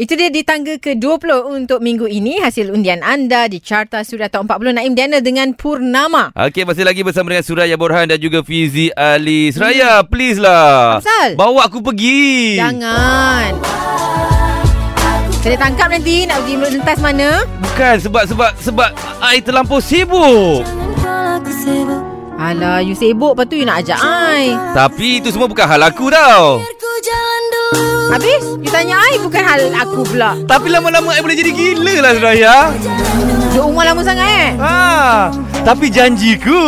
Itu dia di tangga ke-20 untuk minggu ini. Hasil undian anda di Carta Suria Top 40 Naim Diana dengan Purnama. Okey, masih lagi bersama dengan Suraya Borhan dan juga Fizi Ali. Suraya, hmm. please lah. Apasal? Bawa aku pergi. Jangan. Saya tangkap nanti nak pergi mentas mana? Bukan sebab sebab sebab I terlampau sibuk. Alah, you sibuk lepas tu you nak ajak I. Tapi itu semua bukan hal aku tau. Habis, you tanya I bukan hal aku pula. Tapi lama-lama I boleh jadi gila lah Suraya. Duduk rumah lama sangat eh? Ha, tapi janjiku.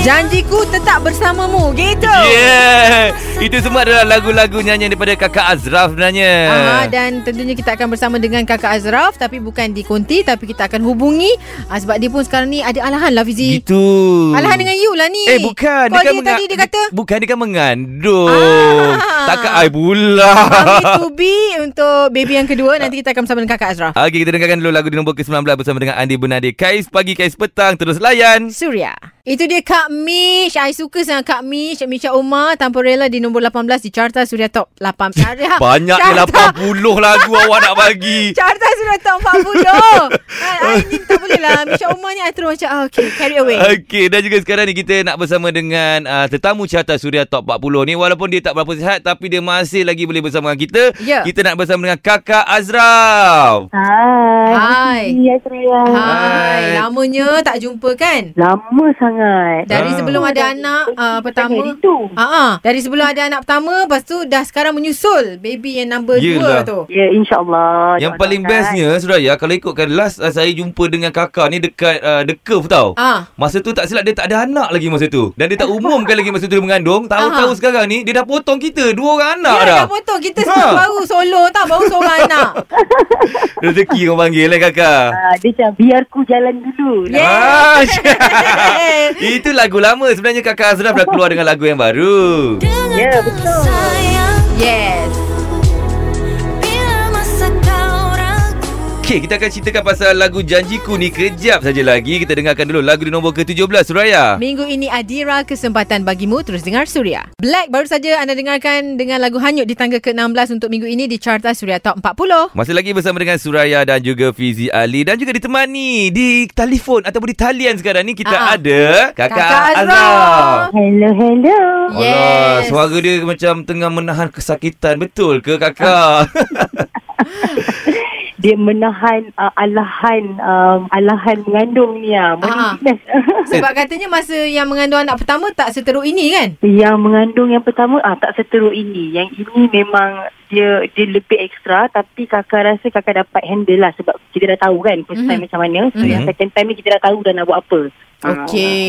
Janjiku tetap bersamamu, gitu. Yeah. Itu semua adalah lagu-lagu nyanyian daripada kakak Azraf sebenarnya. Dan tentunya kita akan bersama dengan kakak Azraf tapi bukan di konti tapi kita akan hubungi ah, sebab dia pun sekarang ni ada alahan lah Fizi. Gitu. Alahan dengan you lah ni. Eh bukan Call dia, kan dia tadi dia kata Bukan dia kan mengandung Ah. Takkan I pula Kami to be untuk baby yang kedua Nanti kita akan bersama dengan kakak Azraf Okey kita dengarkan dulu lagu di nombor ke-19 Bersama dengan Andi Bunadi Kais pagi Kais petang Terus layan Surya Itu dia Kak Mish I suka sangat Kak Mish Misha Umar Tanpa rela di nombor 18 Di Carta Surya Top 8 Carta Banyaknya 80 lagu awak nak bagi Carta Surya Top 40 I, I ni tak boleh lah Misha Umar ni I terus macam ah, Okay carry away Okey dan juga sekarang ni kita nak bersama dengan uh, tetamu carta Suria Top 40 ni walaupun dia tak berapa sihat tapi dia masih lagi boleh bersama dengan kita. Ya. Kita nak bersama dengan Kakak Azraf. Hai. Hai. Surya. Hai Lamanya tak jumpa kan Lama sangat. Dari Ah. sebelum ada anak uh, pertama Hari tu. Ah, ah. Dari sebelum ada anak pertama Lepas tu dah sekarang menyusul Baby yang number Yelah. 2 tu Ya, insyaAllah. Yang paling bestnya Suraya kalau ikutkan last uh, saya jumpa dengan kakak ni dekat uh, The Curve tau. Ah, Masa tu tak silap dia tak ada anak lagi masa tu. Dan dia tak umumkan lagi masa tu dia mengandung. Tahu-tahu Aha. sekarang ni dia dah potong kita dua orang anak Ya dah. dah potong Kita Ha. baru solo tau Baru seorang anak Rezeki orang panggil lah kakak. Ah, dia macam, biar ku jalan dulu. Yeah. Ah, Itu lagu lama sebenarnya kakak Azraf dah keluar dengan lagu yang baru. Ya, betul. Yes Okey, kita akan ceritakan pasal lagu Janjiku ni kejap saja lagi. Kita dengarkan dulu lagu di nombor ke-17 Suraya. Minggu ini Adira kesempatan bagimu Terus dengar Suria Black baru saja anda dengarkan Dengan lagu Hanyut di tangga ke-16 Untuk minggu ini di Carta Suria Top 40 Masih lagi bersama dengan Suraya dan juga Fizi Ali dan juga ditemani di telefon ataupun di talian sekarang ni kita Ah, ah. ada Kakak, Kakak Azraf. Azraf. Hello, hello. Alah, Yes suara dia macam tengah menahan kesakitan. Betul ke kakak? Dia menahan uh, alahan um, alahan mengandung ni Ah, ah. Sebab katanya masa yang mengandung anak pertama Tak seteruk ini kan Yang mengandung yang pertama ah tak seteruk ini. Yang ini memang dia dia lebih ekstra tapi kakak rasa kakak dapat handle lah sebab kita dah tahu kan first time Mhm. macam mana. So Mhm. yang second time ni kita dah tahu dah nak buat apa. Okey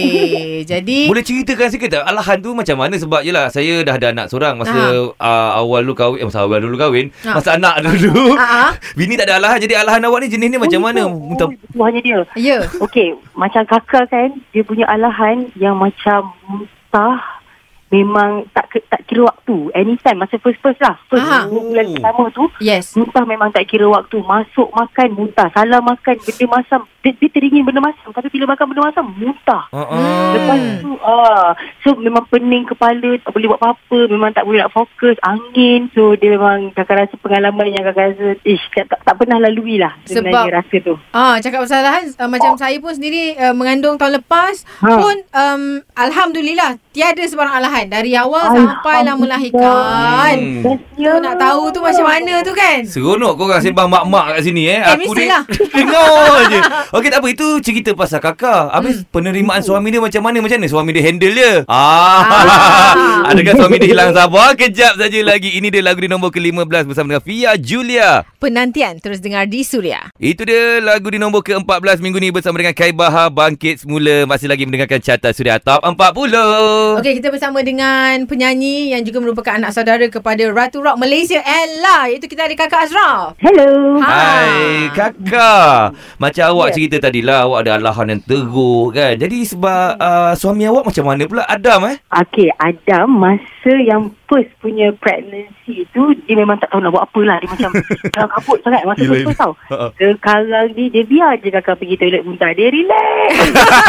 Jadi Boleh ceritakan sikit tak alahan tu macam mana sebab yelah saya dah ada anak seorang masa uh, awal dulu kahwin eh, masa awal dulu kahwin Ah. masa anak dulu Ah, bini tak ada alahan jadi alahan awak ni jenis ni macam mana Oh, Muntah oh, hanya dia. Ya Okey, macam kakak kan, dia punya alahan yang macam muntah memang tak tak kira waktu. Anytime masa first first lah. First Aha. dua bulan pertama tu Yes muntah memang tak kira waktu. Masuk makan muntah, salah makan benda masam. Dia, dia teringin benda masam tapi bila makan benda masam muntah. uh-uh. Lepas tu ah, So memang pening kepala Tak boleh buat apa-apa Memang tak boleh nak fokus Angin So dia memang Kakak rasa pengalaman yang kakak rasa Ish tak, tak, tak pernah lalui lah Sebab- Sebenarnya rasa tu Ah, cakap pasal uh, macam saya pun sendiri uh, mengandung tahun lepas Ha. pun um, alhamdulillah tiada sebarang alahan dari awal sampai lah melahirkan. Hmm. Tu nak tahu tu macam mana tu kan? Seronok kau orang sembang mak-mak kat sini eh. Eh, mestilah. dengar je. Okey tak apa itu cerita pasal kakak. Habis penerimaan suami dia macam mana? Macam mana suami dia handle dia? Ah. Ah. Adakah suami dia hilang sabar? Kejap saja lagi. Ini dia lagu di nombor ke-15 bersama dengan Fia Julia. Penantian terus dengar di Suria. Itu dia lagu di nombor ke-14 minggu ni bersama dengan Kai Bahar Bangkit Semula. Masih lagi mendengarkan carta Suria Top 40. Okey, kita bersama dengan penyanyi yang juga merupakan anak saudara kepada Ratu Rock Malaysia Ella. Iaitu kita ada Kakak Azraf. Hello. Ha. Hai kakak. Macam awak Ya. cerita tadi lah Awak ada alahan yang teruk kan? Jadi sebab uh, suami awak macam mana pula? Adam eh? Okey Adam Masa yang first punya pregnancy tu dia memang tak tahu nak buat apa lah. Dia macam dalam kabut sangat masa tu tau. Ha, ha. Sekarang ni dia biar je kakak pergi toilet muntah. Dia relax.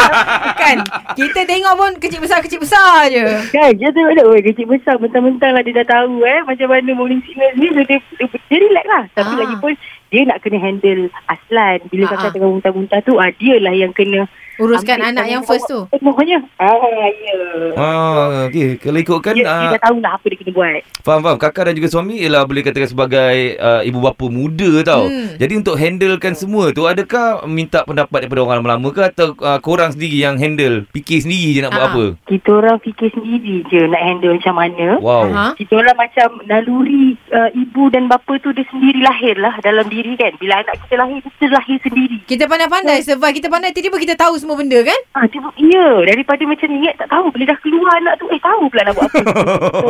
kan? Kita tengok pun kecil besar kecil besar je. kan dia tu ada oi kecil besar mentang-mentang lah dia dah tahu eh macam mana morning sickness ni so dia, dia, dia relax lah. Tapi Ah. lagi pun dia nak kena handle Aslan. Bila Ah, kakak ah. tengah muntah-muntah tu ah, dia lah yang kena Uruskan ambil anak yang first tu. Penuhnya. Ah, ya. Ah, okey. Kalau ikutkan Dia, dia ah, dah tahu lah apa dia kena buat. Faham faham Kakak dan juga suami Ialah boleh katakan sebagai uh, Ibu bapa muda tau Hmm. Jadi untuk handlekan semua tu Adakah minta pendapat daripada orang lama-lama ke Atau uh, korang sendiri yang handle Fikir sendiri je nak buat Ah. apa Kita orang fikir sendiri je nak handle macam mana. Wow Ha? Kita orang macam naluri uh, ibu dan bapa tu dia sendiri lahir lah dalam diri kan. Bila anak kita lahir, kita lahir sendiri. Kita pandai-pandai survive. Kita pandai tiba-tiba kita tahu semua benda kan? Ah, tiba, ya, daripada macam ingat tak tahu. Bila dah keluar anak tu, eh tahu pula nak buat apa. so,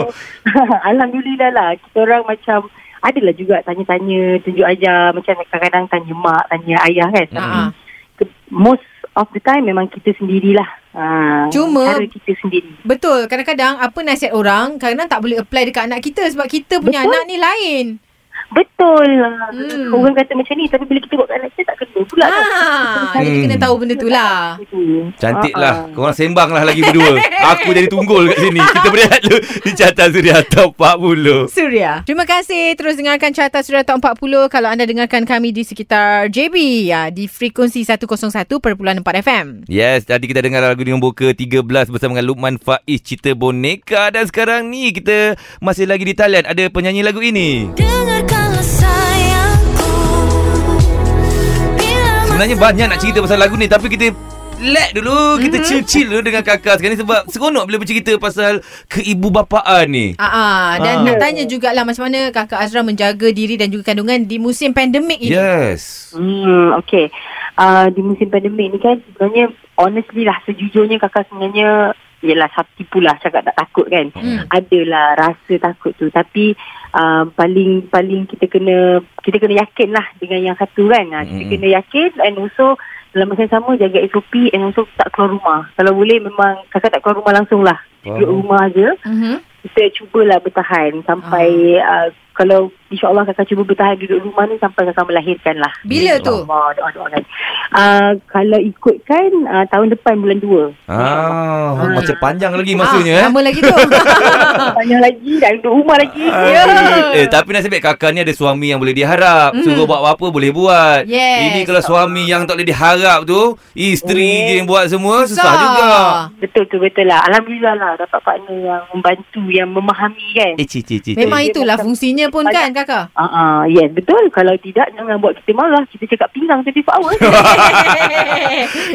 Alhamdulillah lah. Kita orang macam, adalah juga tanya-tanya, tunjuk ajar. Macam kadang-kadang tanya mak, tanya ayah kan. Ha. Ke- Most of the time memang kita sendirilah. Ah, Cuma- Cara kita sendiri. Betul. Kadang-kadang apa nasihat orang, kadang-kadang tak boleh apply dekat anak kita sebab kita punya Betul. anak ni lain. Betul lah. Hmm. Hmm. Orang kata macam ni, tapi bila kita buat kat anak kita tak kena pula. Ah, jadi Hmm. kena tahu benda tu lah. Cantik Ah, lah ah. Korang sembang lah lagi berdua Aku jadi tunggul kat sini Kita berehat dulu Di Carta Suria Top 40 Surya. Terima kasih terus dengarkan Carta Surya Top 40 kalau anda dengarkan kami di sekitar JB ya di frekuensi 101.4 FM. Yes, tadi kita dengar lagu di nombor ke-13 bersama dengan Lukman Faiz Cita Boneka dan sekarang ni kita masih lagi di talian ada penyanyi lagu ini. Dengarkanlah Sebenarnya banyak nak cerita pasal lagu ni tapi kita let dulu, kita Mhm. chill-chill dulu dengan kakak sekarang ni sebab seronok bila bercerita pasal keibubapaan ni. Ah, ah. dan Ah. nak tanya jugalah macam mana Kakak Azra menjaga diri dan juga kandungan di musim pandemik ini. Yes. Hmm, okay. Uh, di musim pandemik ni kan sebenarnya honestly lah sejujurnya kakak sebenarnya Yelah pula cakap tak takut kan. Hmm. Adalah rasa takut tu. Tapi uh, paling paling kita kena kita kena yakin lah dengan yang satu kan. Uh, kita Mm-mm. kena yakin and also dalam masa yang sama jaga SOP and also tak keluar rumah. Kalau boleh memang kakak tak keluar rumah langsung lah. Duduk rumah je. Mhm. Kita cubalah bertahan sampai uh, kalau insyaAllah kakak cuba bertahan duduk rumah ni sampai kakak melahirkan lah. Bila tu? Allah, kan. Uh, kalau ikutkan uh, tahun depan bulan 2. Ah, Ah. macam panjang lagi masanya ah, eh. Lama lagi tu. Panjang lagi dah duduk rumah lagi. Ya. Eh tapi nasib baik kakak ni ada suami yang boleh diharap. Mhm. Suruh buat apa boleh buat. Yes. Ini kalau suami yang tak boleh diharap tu, isteri Eh. je yang buat semua susah juga. Betul tu betul lah. Alhamdulillah lah dapat partner yang membantu, yang memahami kan. Eh, cik, cik, cik. Memang Dia itulah fungsinya pun kan kakak. Ah, uh, yes betul. Kalau tidak jangan buat kita marah. Kita cakap pinggang 24 hours.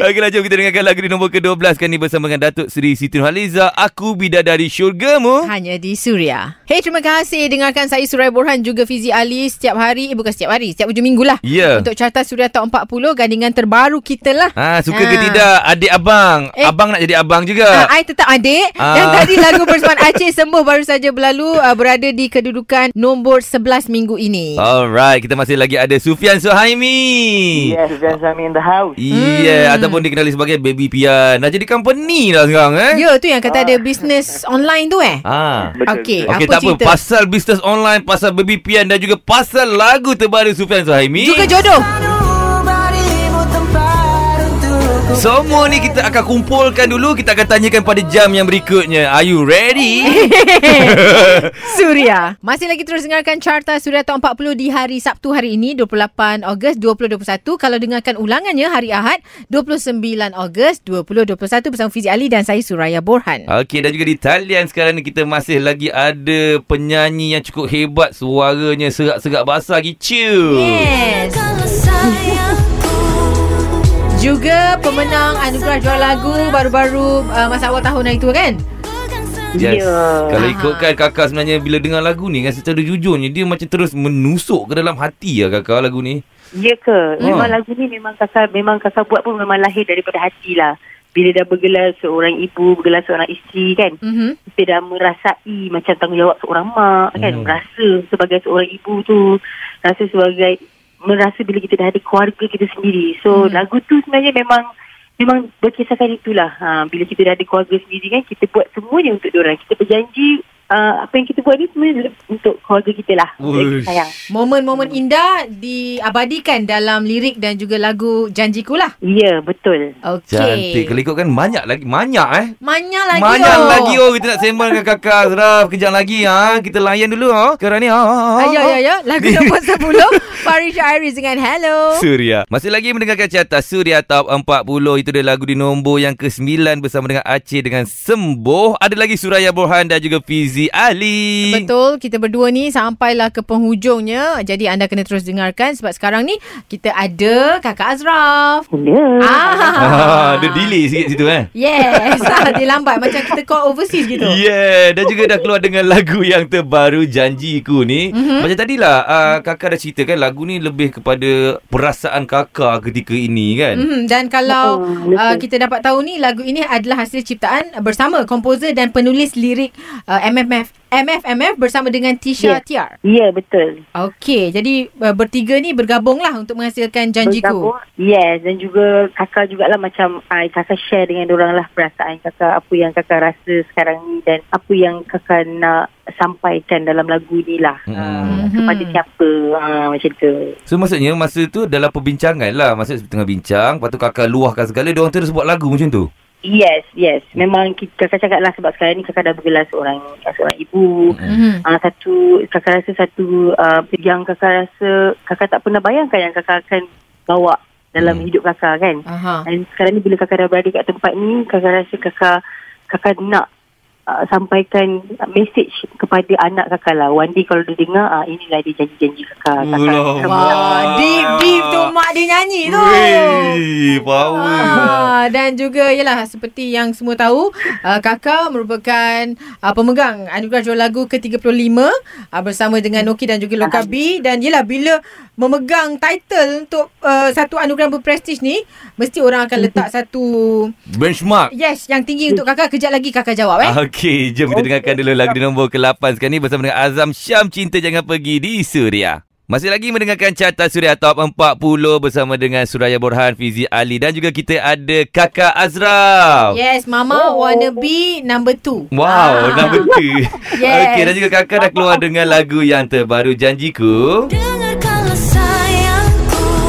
Okeylah jom kita dengarkan lagu di nombor ke-12 kan ni bersama dengan Datuk Seri Siti Nurhaliza Aku Bidadari Syurgamu Hanya di Suria. Hey, terima kasih dengarkan saya Surai Borhan juga Fizi Ali setiap hari. Eh, bukan setiap hari. Setiap hujung minggu lah. Ya Untuk Carta Suria Top 40, gandingan terbaru kita lah. Ha, suka ke Ah. tidak adik abang? Eh. Abang nak jadi abang Uh, juga. I tetap adik Ah. Dan tadi lagu persembahan Aceh Sembuh baru saja berlalu uh, Berada di kedudukan nombor 11 minggu ini Alright, kita masih lagi ada Sufian Suhaimi. Yes, Jan Sami in the house. Yeah, Hmm. ataupun dikenali sebagai Baby Pian. Dah jadi company dah sekarang eh. Ya tu yang kata ada bisnes online tu eh Ah. Betul. Okey, Okey, apa tak apa. cerita? Pasal bisnes online, pasal Baby Pian dan juga pasal lagu terbaru Sufian Suhaimi. Juga jodoh Semua ni kita akan kumpulkan dulu. Kita akan tanyakan pada jam yang berikutnya. Are you ready? Suria Masih lagi terus dengarkan Carta Suria Top 40 di hari Sabtu hari ini 28 Ogos 2021 Kalau dengarkan ulangannya hari Ahad 29 Ogos 2021 Bersama Fizi Ali dan saya Suraya Borhan Okey dan juga di talian sekarang ni kita masih lagi ada penyanyi yang cukup hebat suaranya serak-serak basah gitu. Yes Dengarkanlah sayangku Juga pemenang anugerah juara lagu baru-baru uh, masa awal tahun hari tu kan? Yes. Ya. Kalau ikutkan kakak sebenarnya bila dengar lagu ni kan secara jujurnya dia macam terus menusuk ke dalam hati ya kakak lagu ni. Ya ke? Memang Ha. lagu ni memang kakak memang kakak buat pun memang lahir daripada hati lah. Bila dah bergelar seorang ibu, bergelar seorang isteri kan. Mm-hmm. Kita dah merasai macam tanggungjawab seorang mak kan. Hmm. Merasa sebagai seorang ibu tu. Rasa sebagai, merasa bila kita dah ada keluarga kita sendiri. So Hmm. lagu tu sebenarnya memang Memang berkisahkan itulah ha, Bila kita dah ada keluarga sendiri kan Kita buat semuanya untuk diorang Kita berjanji uh, apa yang kita buat ni sebenarnya untuk keluarga kita lah. Sayang. Momen-momen indah diabadikan dalam lirik dan juga lagu Janjiku lah. Ya, betul. Okey. Cantik. Kalau ikutkan banyak lagi. Banyak eh. Banyak lagi Banyak oh. lagi oh kita nak sembang dengan kakak Azraf Kejap lagi ha Kita layan dulu ha Sekarang ni ha, ha, ha. Ayo, ayo, ayo. Lagu nombor 10. Farisha Iris dengan Hello. Suria Masih lagi mendengarkan carta Suria Top 40 Itu dia lagu di nombor yang ke-9 Bersama dengan Aceh dengan Sembuh Ada lagi Suraya Borhan dan juga Fizi Ali Betul, kita berdua ni sampailah ke penghujungnya. Jadi anda kena terus dengarkan sebab sekarang ni kita ada Kakak Azraf. Ya. Ah, ada delay sikit situ eh Yes, ah, dia lambat macam kita call overseas gitu. Yeah Dan juga dah keluar dengan lagu yang terbaru Janjiku ni mm-hmm. Macam tadilah uh, Kakak dah ceritakan Lagu ni lebih kepada Perasaan kakak ketika ini kan Mm-hmm. Dan kalau uh, kita dapat tahu ni lagu ini adalah hasil ciptaan bersama komposer dan penulis lirik uh, MFF MFMF bersama dengan Tisha Yes. Tiar. Ya, betul. Okey, jadi uh, bertiga ni bergabunglah untuk menghasilkan Janjiku. Bergabung. Yes, dan juga kakak jugalah macam uh, kakak share dengan orang lah perasaan kakak, apa yang kakak rasa sekarang ni dan apa yang kakak nak sampaikan dalam lagu ni lah. Hmm. Uh, kepada siapa, uh, macam tu. So maksudnya Masa tu dalam perbincangan lah Masa tengah bincang Lepas tu kakak luahkan segala Diorang terus buat lagu macam tu Yes, yes. Memang kita, kakak cakap lah sebab sekarang ni kakak dah bergelar seorang seorang ibu. Mm-hmm. Uh, satu, kakak rasa satu uh, yang kakak rasa kakak tak pernah bayangkan yang kakak akan bawa dalam Hmm. hidup kakak kan. Aha. Dan sekarang ni bila kakak dah berada kat tempat ni, kakak rasa kakak kakak nak uh, sampaikan message kepada anak kakak lah. One day kalau dia dengar, uh, inilah dia janji-janji kakak. kakak Ulah. Wah, deep deep tu mak dia nyanyi tu. Power Ah, dan juga yalah seperti yang semua tahu uh, kakak merupakan uh, pemegang anugerah jual lagu ke-35 uh, bersama dengan Noki dan juga Loka B dan yalah bila memegang title untuk uh, satu anugerah berprestij ni mesti orang akan letak satu Benchmark yes yang tinggi untuk kakak kejap lagi kakak jawab eh Okey, jom kita dengarkan dulu lagu di nombor ke-8 sekarang ni bersama dengan Azam Syam Cinta Jangan Pergi di Suria. Masih lagi mendengarkan carta Suria Top 40 bersama dengan Suraya Borhan, Fizi Ali dan juga kita ada Kakak Azraf. yes mama wanna be number 2 Wow, number 2. Yes. Okey, dan juga kakak dah keluar dengan lagu yang terbaru Janjiku.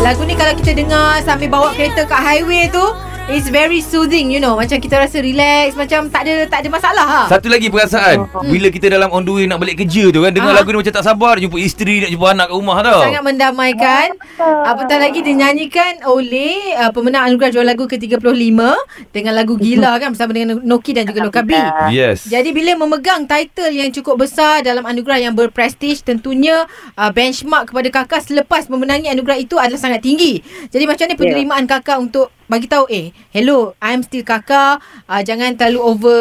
Lagu ni kalau kita dengar sambil bawa kereta kat highway tu It's very soothing you know. Macam kita rasa relax Macam tak ada tak ada masalah ha? Satu lagi perasaan. Bila kita dalam on the way Nak balik kerja tu kan Dengar Ah. lagu ni macam tak sabar Nak jumpa isteri Nak jumpa anak kat rumah tau. Sangat mendamaikan. Apatah lagi dinyanyikan oleh uh, Pemenang anugerah jual lagu ke-35 Dengan lagu Gila kan Bersama dengan Noki dan juga Loka B. Yes. Jadi bila memegang title yang cukup besar dalam anugerah yang berprestij tentunya uh, benchmark kepada kakak selepas memenangi anugerah itu adalah sangat tinggi. Jadi macam mana penerimaan kakak untuk bagi tahu eh hello I'm still kakak uh, jangan terlalu over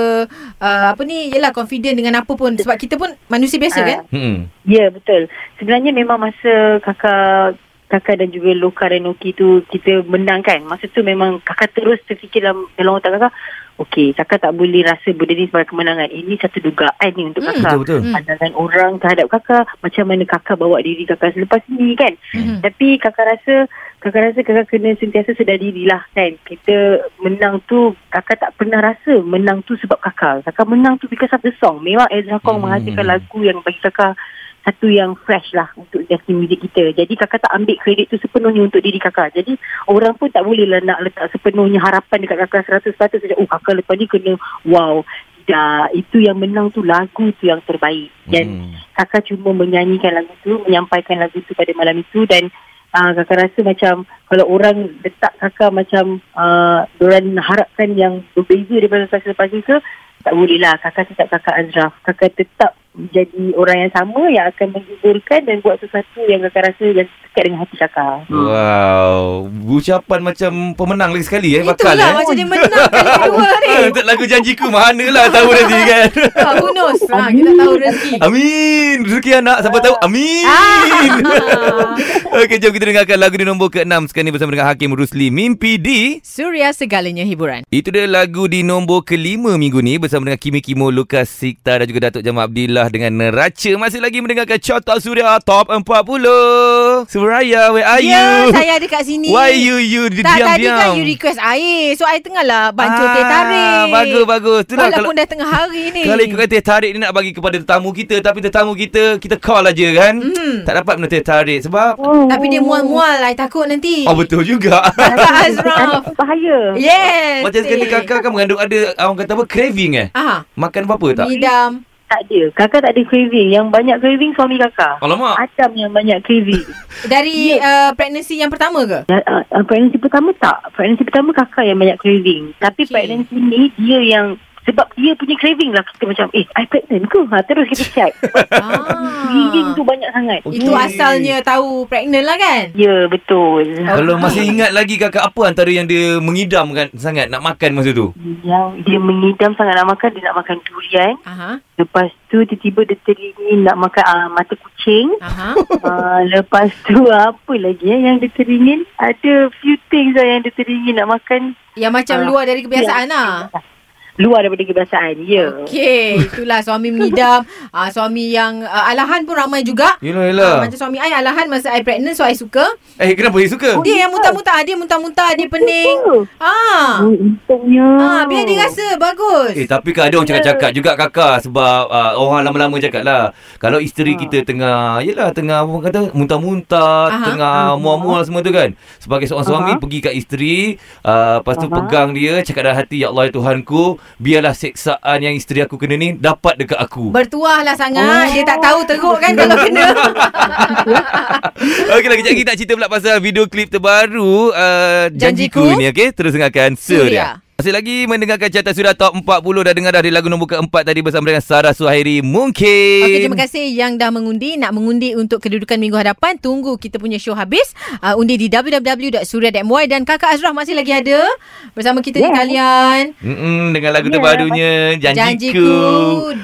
uh, apa ni yalah confident dengan apa pun sebab kita pun manusia biasa Ah. kan. hmm. Ya betul. Sebenarnya memang masa kakak kakak dan juga Loka dan Noki tu kita menang kan. Masa tu memang kakak terus terfikir dalam, dalam otak kakak. Okey, kakak tak boleh rasa benda ni sebagai kemenangan. Ini satu dugaan ni untuk Hmm, kakak. betul-betul. Hmm. Pandangan orang terhadap kakak. Macam mana kakak bawa diri kakak selepas ni kan. Mhm. Tapi kakak rasa kakak rasa kakak kena sentiasa sedar diri lah kan. Kita menang tu kakak tak pernah rasa menang tu sebab kakak. Kakak menang tu because of the song. Memang Ezra Kong Hmm. menghasilkan lagu yang bagi kakak satu yang fresh lah untuk industri muzik kita. Jadi kakak tak ambil kredit tu sepenuhnya untuk diri kakak. Jadi orang pun tak boleh lah nak letak sepenuhnya harapan dekat kakak 100% saja. Oh kakak lepas ni kena wow. Tidak. Itu yang menang tu lagu tu yang terbaik. Dan Hmm. kakak cuma menyanyikan lagu tu, menyampaikan lagu tu pada malam itu dan uh, kakak rasa macam kalau orang letak kakak macam uh, orang harapkan yang berbeza daripada kakak selepas itu, tak boleh lah. Kakak tetap kakak Azraf. Kakak tetap jadi orang yang sama yang akan menghiburkan dan buat sesuatu yang kakak rasa yang dekat dengan hati kakak. Wow Ucapan macam pemenang lagi sekali eh Bakal Itulah eh macam dia menang kali kedua ni. Untuk lagu janjiku Mana lah tahu nanti kan who knows? Ha, kita tahu rezeki. Amin Rezeki anak Siapa tahu Amin Ah. Okey jom kita dengarkan lagu di nombor ke-6 Sekarang ni bersama dengan Hakim Rusli Mimpi di Suria segalanya hiburan. Itu dia lagu di nombor kelima minggu ni Bersama dengan Kimi Kimo, Lukas Sikta dan juga Datuk Jamal Abdillah Suriah dengan neraca. Masih lagi mendengarkan Carta Suria Top 40. Suraya, where are Ya, you? saya ada kat sini. Why you you Tak, tadi diam-diam? kan you request air. So, I tengah lah bancuh teh tarik. Bagus, bagus. Itulah Walaupun kalau dah tengah hari ni. kalau ikutkan teh tarik ni nak bagi kepada tetamu kita tapi tetamu kita kita call aja kan. Hmm. Tak dapat minum teh tarik sebab Tapi dia mual-mual. I takut nanti. Oh betul juga. Kakak Azraf. Bahaya. Yes. Macam sekali kakak kan mengandung ada orang kata apa craving eh. Aha. Makan apa-apa tak? Midam. Tak ada. Kakak tak ada craving. Yang banyak craving suami kakak. Alamak. Adam yang banyak craving. Dari uh, pregnancy yang pertama ke? Ya, uh, uh, pregnancy pertama tak. Pregnancy pertama kakak yang banyak craving. Tapi okay. pregnancy ni dia yang sebab dia punya craving lah kita macam eh I pregnant ke? Ha, terus kita check. Craving tu Ah. banyak sangat. Okey. Itu asalnya tahu pregnant lah kan? Ya betul. Kalau masih ingat lagi kakak apa antara yang dia mengidamkan sangat nak makan masa tu? Yang dia mengidam sangat nak makan dia nak makan durian. Aha. Lepas tu tiba-tiba dia teringin nak makan uh, mata kucing. Aha. Uh, lepas tu apa lagi eh, yang dia teringin? Ada few things lah yang dia teringin nak makan. Yang macam Ah. luar dari kebiasaan lah. Luar daripada kebiasaan. Ya. Okey, itulah suami mengidam. Ah suami yang uh, alahan pun ramai juga. Yelah, Ah, yelah. macam suami I alahan masa I pregnant so I suka. Eh, kenapa dia suka? Dia yang muntah-muntah, dia muntah-muntah, dia pening. Ah. Oh, untungnya. Ah, biar dia rasa bagus. Eh tapi kan ada orang cakap-cakap juga kakak sebab uh, orang lama-lama cakap lah kalau isteri kita tengah yelah tengah apa kata muntah-muntah Aha. tengah mual-mual semua tu kan sebagai seorang suami Aha. pergi kat isteri uh, lepas tu Aha. pegang dia cakap dalam hati ya Allah ya Tuhanku biarlah seksaan yang isteri aku kena ni dapat dekat aku Bertuah lah sangat. Dia tak tahu teruk kan kalau kena. Okey lah kejap lagi nak cerita pula pasal video klip terbaru uh, Janjiku, Janjiku. ni okey terus dengarkan Suria. Suria. Masih lagi mendengarkan carta Suria Top 40 dah dengar dah di lagu nombor keempat tadi bersama dengan Sarah Suhairi mungkin. Okey, terima kasih yang dah mengundi. Nak mengundi untuk kedudukan minggu hadapan, tunggu kita punya show habis. Uh, undi di www.surya.my dan Kakak Azrah masih lagi ada bersama kita di Yeah. kalian. Mm-mm, dengan lagu Ya, terbarunya Janjiku. Janjiku.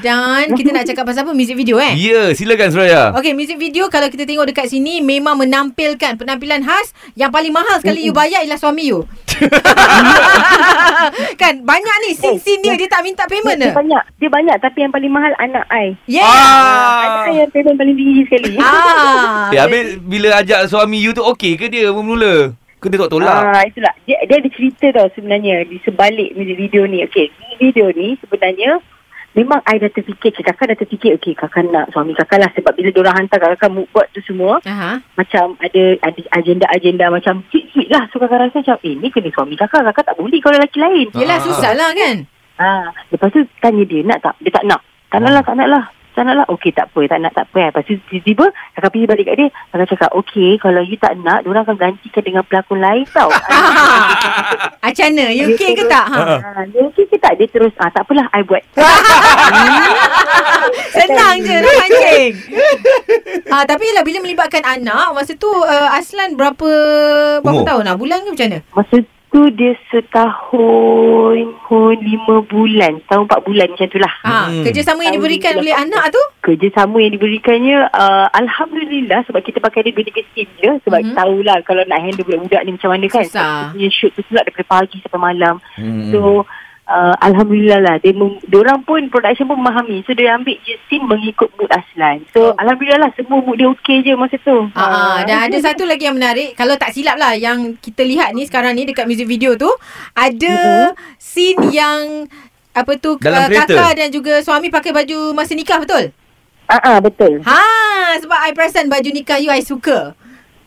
Dan kita nak cakap pasal apa? Music video eh? Ya, silakan Suraya. Okey, music video kalau kita tengok dekat sini memang menampilkan penampilan khas yang paling mahal sekali you bayar ialah suami you. kan banyak ni scene-scene dia dia tak minta payment Dia ke? banyak. Dia banyak tapi yang paling mahal anak I. Yeah. Anak Ah. I yang payment paling tinggi sekali. Ah. Eh, habis bila ajak suami you tu okey ke dia mula-mula? Ke dia tak tolak? Ah, itulah. Dia, dia ada cerita tau sebenarnya di sebalik video ni. Okey, video ni sebenarnya memang I dah terfikir, cik kakak dah terfikir, okey kakak nak suami kakak lah sebab bila diorang hantar kakak mood board tu semua, Aha. macam ada ada agenda-agenda macam sweet-sweet lah. So kakak rasa macam, eh ni kena suami kakak, kakak tak boleh kalau lelaki lain. Yelah Ah. susah lah kan? Ah, lepas tu tanya dia, nak tak? Dia tak nak. Tak nak lah, tak nak lah. Tak nak lah. Okey, tak apa. Tak nak, tak apa. Eh. Lepas tu tiba-tiba, kakak pergi balik kat dia. Kakak cakap, okey, kalau you tak nak, diorang akan gantikan dengan pelakon lain tau. Ah, Macam mana? You okay ke tak? Ha? Ah, dia okey ke tak? Dia terus, ah, tak apalah, I buat. Senang je nak pancing. ha, tapi lah bila melibatkan anak, masa tu uh, Aslan berapa berapa Umur? tahun lah? Bulan ke macam mana? Masa tu dia setahun pun lima bulan. Setahun empat bulan macam tu lah. Ha, Hmm. kerjasama yang diberikan oleh anak tu? Kerjasama yang diberikannya, uh, Alhamdulillah sebab kita pakai dia dua scene je. Sebab mm-hmm. tahulah kalau nak handle budak-budak ni macam mana kan. Susah. Punya shoot tu pula daripada pagi sampai malam. Hmm. So uh, Alhamdulillah lah dia mem- Diorang pun Production pun memahami. So dia ambil je scene Mengikut mood Aslan. So Oh. Alhamdulillah lah Semua mood dia okey je Masa tu. Ha, uh, dan ada satu lagi yang menarik. Kalau tak silap lah Yang kita lihat ni sekarang ni Dekat music video tu Ada scene yang Apa tu Dalam uh, kereta? Kakak dan juga suami Pakai baju masa nikah betul? Ah, ah betul. Ha, sebab I perasan baju nikah you I suka.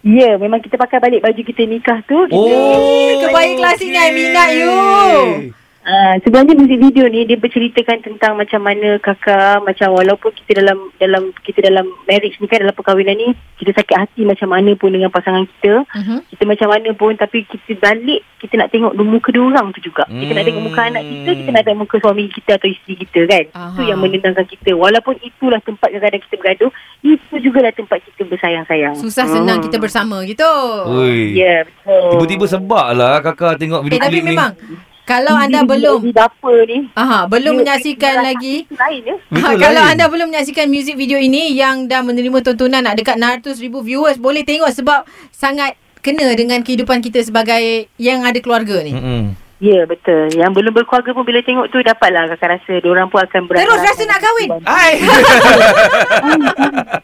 Ya yeah, memang kita pakai balik Baju kita nikah tu. Kita, Oh. Kebaya kelas ni I minat you Uh, sebenarnya muzik video ni dia berceritakan tentang macam mana kakak macam walaupun kita dalam dalam kita dalam marriage ni kan dalam perkahwinan ni kita sakit hati macam mana pun dengan pasangan kita uh-huh. kita macam mana pun tapi kita balik kita nak tengok muka dia orang tu juga. Kita nak tengok muka Hmm. anak kita, kita nak tengok muka suami kita atau isteri kita kan. Aha. Itu yang menenangkan kita. Walaupun itulah tempat kadang-kadang kita bergaduh, itu jugalah tempat kita bersayang-sayang. Susah senang kita bersama gitu. Ya, betul. Tiba-tiba sebab lah kakak tengok Eh video tapi klip ni. memang kalau anda belum Di dapur ni. Aha, belum dia- menyaksikan dia- lagi Lain ya. Lain. kalau anda belum menyaksikan music video ini yang dah menerima tontonan nak dekat 600 ribu viewers boleh tengok sebab sangat kena dengan kehidupan kita sebagai yang ada keluarga ni. Mm-mm. Ya betul. Yang belum berkeluarga pun bila tengok tu dapatlah kakak rasa diorang pun akan beranak. Terus rasa nak kahwin? Hai.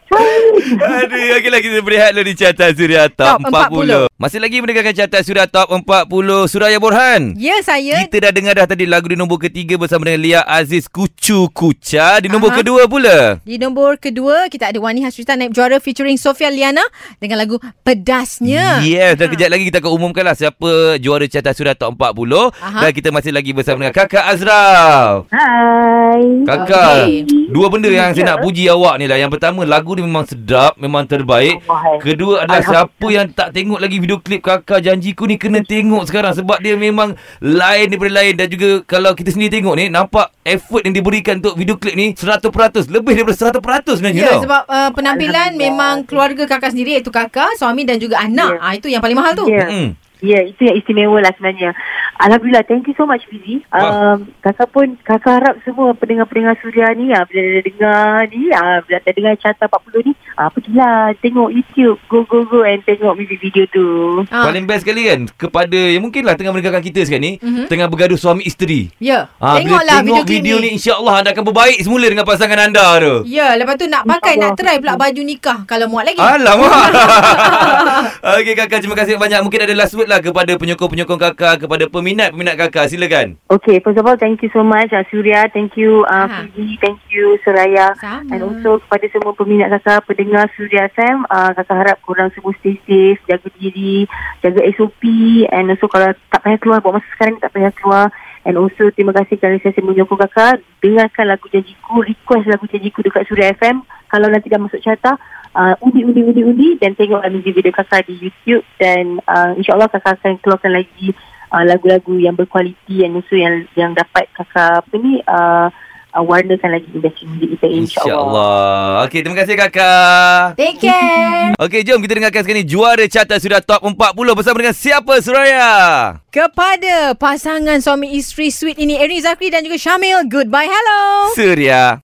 Aduh, okeylah kita berehat dulu di carta Suria Top, Top 40. Masih lagi mendengarkan carta Suria Top 40 Suraya Borhan. Ya saya. Kita dah dengar dah tadi lagu di nombor ketiga bersama dengan Lia Aziz Kucu Kuca. Di nombor Aha. kedua pula. Di nombor kedua kita ada Wani Hasrita naib juara featuring Sofia Liana dengan lagu Pedasnya. Yes, dan kejap lagi kita akan umumkan lah siapa juara carta Suria Top 40. Aha. Dan kita masih lagi bersama dengan Kakak Azraf. Hai. Kakak, Okey. dua benda yang saya nak puji awak ni lah. Yang pertama, lagu ni memang sedap, memang terbaik. Alright. Kedua adalah siapa yang tak tengok lagi video klip Kakak Janjiku ni kena tengok sekarang sebab dia memang lain daripada lain dan juga kalau kita sendiri tengok ni nampak effort yang diberikan untuk video klip ni 100%, lebih daripada 100% sebenarnya Ya, tau. sebab uh, penampilan memang keluarga kakak sendiri iaitu kakak, suami dan juga anak. Ya. Ah itu yang paling mahal tu. Ya. Mm-mm. Ya, itu yang istimewa lah sebenarnya. Alhamdulillah, thank you so much Fizi. Um, kakak pun, kakak harap semua pendengar-pendengar Suria ni, ah, bila dah dengar ni, ah, bila dah dengar carta 40 ni, ah, pergilah tengok YouTube. Go, go, go and tengok music video tu. Ah. Paling best sekali kan kepada yang mungkinlah tengah mendengarkan kita sekarang ni Mhm. tengah bergaduh suami isteri. Ya. Ah, Tengoklah bila tengok video, video, klip ni insya-Allah anda akan berbaik semula dengan pasangan anda tu. Ya, lepas tu nak pakai, nak InsyaAllah. try pula baju nikah kalau muat lagi. Alamak. Okey kakak terima kasih banyak. Mungkin ada last word lah kepada penyokong-penyokong kakak, kepada peminat-peminat kakak. Silakan. Okay, first of all, thank you so much uh, Surya, thank you uh, Aha. Fizi, thank you Seraya. Sama. And also kepada semua peminat kakak, pendengar Surya FM, uh, kakak harap korang semua stay safe, jaga diri, jaga SOP and also kalau tak payah keluar, buat masa sekarang ni tak payah keluar. And also terima kasih kerana saya menyokong kakak, dengarkan lagu janjiku, request lagu janjiku dekat Surya FM. Kalau nanti dah masuk carta, uh, undi, undi, undi, undi dan tengoklah music video kakak di YouTube dan uh, insyaAllah kakak akan keluarkan lagi uh, lagu-lagu yang berkualiti yang also yang yang dapat kakak apa ni uh, uh, warnakan lagi industri muzik kita insyaAllah. InsyaAllah. Okey, terima kasih kakak. Take care. Okey, jom kita dengarkan sekarang ni juara carta sudah top 40 bersama dengan siapa Suraya? Kepada pasangan suami isteri sweet ini Erin Zakri dan juga Syamil. Goodbye, hello. Surya.